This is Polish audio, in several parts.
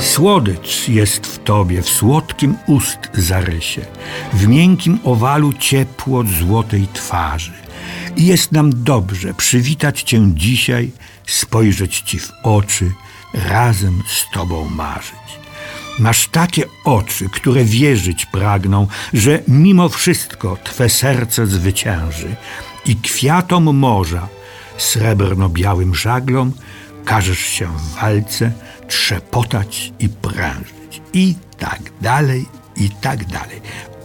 Słodycz jest w tobie, w słodkim ust zarysie, w miękkim owalu ciepło złotej twarzy. I jest nam dobrze przywitać cię dzisiaj, spojrzeć ci w oczy, razem z tobą marzyć. Masz takie oczy, które wierzyć pragną, że mimo wszystko twe serce zwycięży i kwiatom morza, srebrno-białym żaglom, każesz się w walce trzepotać i prężyć. I tak dalej, i tak dalej.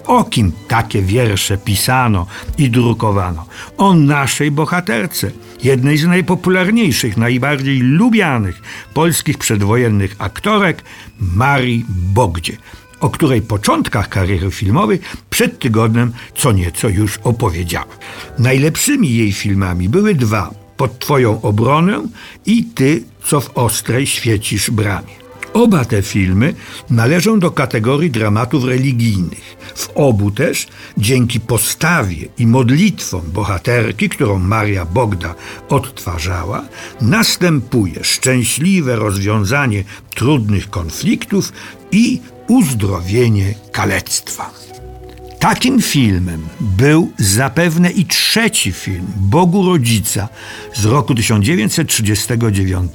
O kim takie wiersze pisano i drukowano? O naszej bohaterce, jednej z najpopularniejszych, najbardziej lubianych polskich przedwojennych aktorek, Marii Bogdzie, o której początkach kariery filmowej przed tygodniem co nieco już opowiedziałem. Najlepszymi jej filmami były dwa pod Twoją obronę i Ty, co w ostrej świecisz bramie. Oba te filmy należą do kategorii dramatów religijnych. W obu też, dzięki postawie i modlitwom bohaterki, którą Maria Bogda odtwarzała, następuje szczęśliwe rozwiązanie trudnych konfliktów i uzdrowienie kalectwa. Takim filmem był zapewne i trzeci film Bogu Rodzica z roku 1939.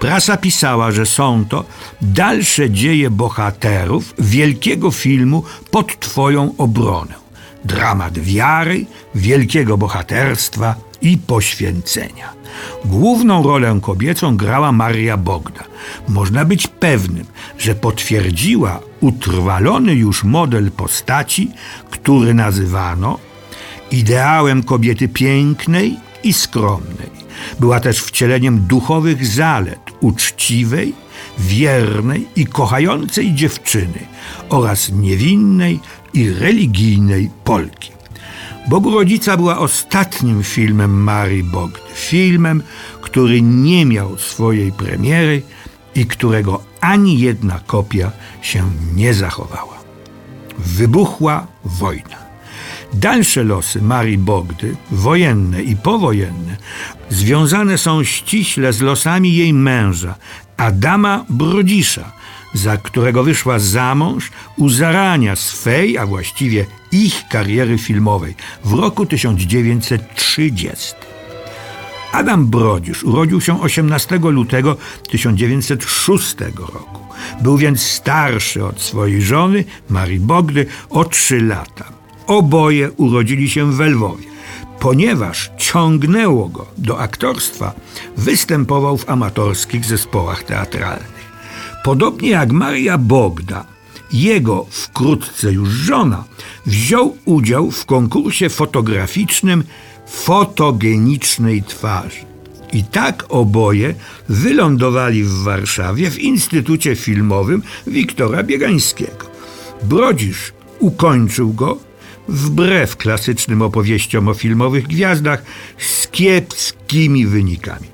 Prasa pisała, że są to dalsze dzieje bohaterów wielkiego filmu pod Twoją obronę. Dramat wiary, wielkiego bohaterstwa i poświęcenia. Główną rolę kobiecą grała Maria Bogda. Można być pewnym, że potwierdziła utrwalony już model postaci, który nazywano ideałem kobiety pięknej i skromnej. Była też wcieleniem duchowych zalet uczciwej, wiernej i kochającej dziewczyny oraz niewinnej i religijnej Polki. Bogu Rodzica była ostatnim filmem Marii Bogdy. Filmem, który nie miał swojej premiery i którego ani jedna kopia się nie zachowała. Wybuchła wojna. Dalsze losy Marii Bogdy, wojenne i powojenne, związane są ściśle z losami jej męża, Adama Brodzisza, za którego wyszła za mąż u zarania swej, a właściwie ich kariery filmowej w roku 1930. Adam Brodzisz urodził się 18 lutego 1906 roku. Był więc starszy od swojej żony, Marii Bogdy, o trzy lata. Oboje urodzili się w Lwowie. Ponieważ ciągnęło go do aktorstwa, występował w amatorskich zespołach teatralnych. Podobnie jak Maria Bogda, jego wkrótce już żona, wziął udział w konkursie fotograficznym fotogenicznej twarzy. I tak oboje wylądowali w Warszawie w Instytucie Filmowym Wiktora Biegańskiego. Brodzisz ukończył go wbrew klasycznym opowieściom o filmowych gwiazdach z kiepskimi wynikami.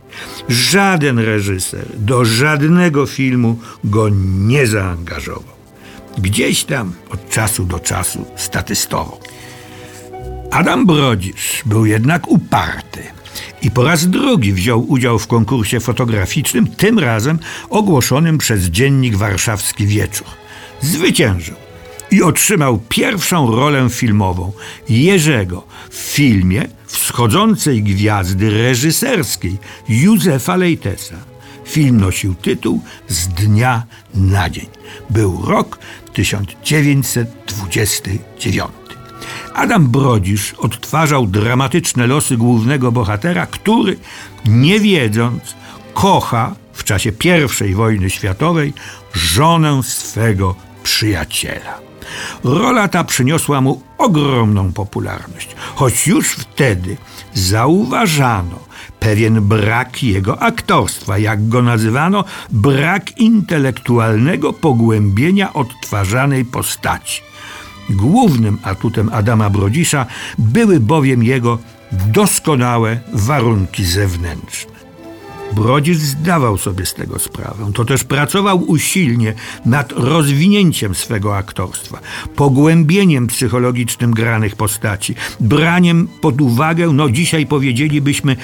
Żaden reżyser do żadnego filmu go nie zaangażował. Gdzieś tam od czasu do czasu statystował. Adam Brodzisz był jednak uparty i po raz drugi wziął udział w konkursie fotograficznym, tym razem ogłoszonym przez dziennik warszawski Wieczór. Zwyciężył i otrzymał pierwszą rolę filmową Jerzego w filmie wschodzącej gwiazdy reżyserskiej Józefa Lejtesa. Film nosił tytuł Z dnia na dzień. Był rok 1929. Adam Brodzisz odtwarzał dramatyczne losy głównego bohatera, który, nie wiedząc, kocha w czasie I wojny światowej żonę swego przyjaciela. Rola ta przyniosła mu ogromną popularność, choć już wtedy zauważano pewien brak jego aktorstwa, jak go nazywano, brak intelektualnego pogłębienia odtwarzanej postaci. Głównym atutem Adama Brodzisza były bowiem jego doskonałe warunki zewnętrzne. Brodzisz zdawał sobie z tego sprawę. To też pracował usilnie nad rozwinięciem swego aktorstwa, pogłębieniem psychologicznym granych postaci, braniem pod uwagę, no dzisiaj powiedzielibyśmy,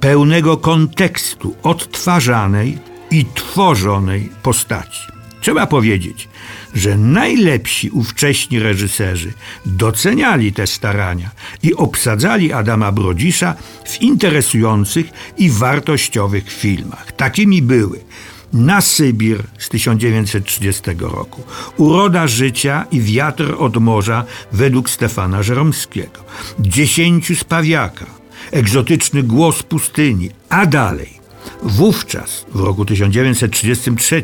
pełnego kontekstu odtwarzanej i tworzonej postaci. Trzeba powiedzieć, że najlepsi ówcześni reżyserzy doceniali te starania i obsadzali Adama Brodzisza w interesujących i wartościowych filmach. Takimi były na Sybir z 1930 roku, Uroda życia i Wiatr od morza według Stefana Żeromskiego, Dziesięciu z Pawiaka, Egzotyczny głos pustyni, a dalej Wówczas, w roku 1933,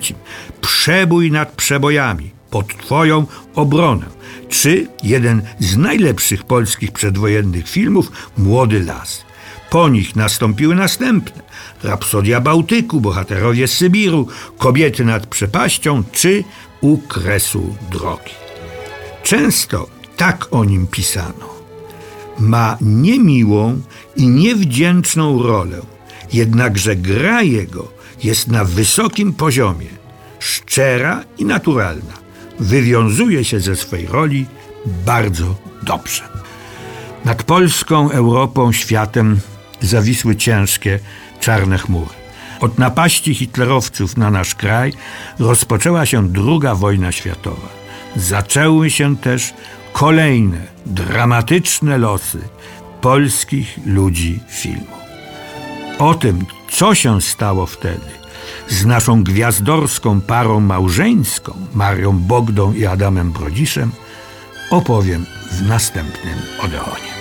przebój nad przebojami pod Twoją obronę, czy jeden z najlepszych polskich przedwojennych filmów Młody Las. Po nich nastąpiły następne Rapsodia Bałtyku, Bohaterowie Sybiru, Kobiety nad przepaścią czy U kresu drogi. Często tak o nim pisano. Ma niemiłą i niewdzięczną rolę jednakże gra jego jest na wysokim poziomie, szczera i naturalna. Wywiązuje się ze swej roli bardzo dobrze. Nad Polską, Europą, światem zawisły ciężkie, czarne chmury. Od napaści hitlerowców na nasz kraj rozpoczęła się druga wojna światowa. Zaczęły się też kolejne dramatyczne losy polskich ludzi filmu. O tym, co się stało wtedy z naszą gwiazdorską parą małżeńską, Marią Bogdą i Adamem Brodziszem, opowiem w następnym Odeonie.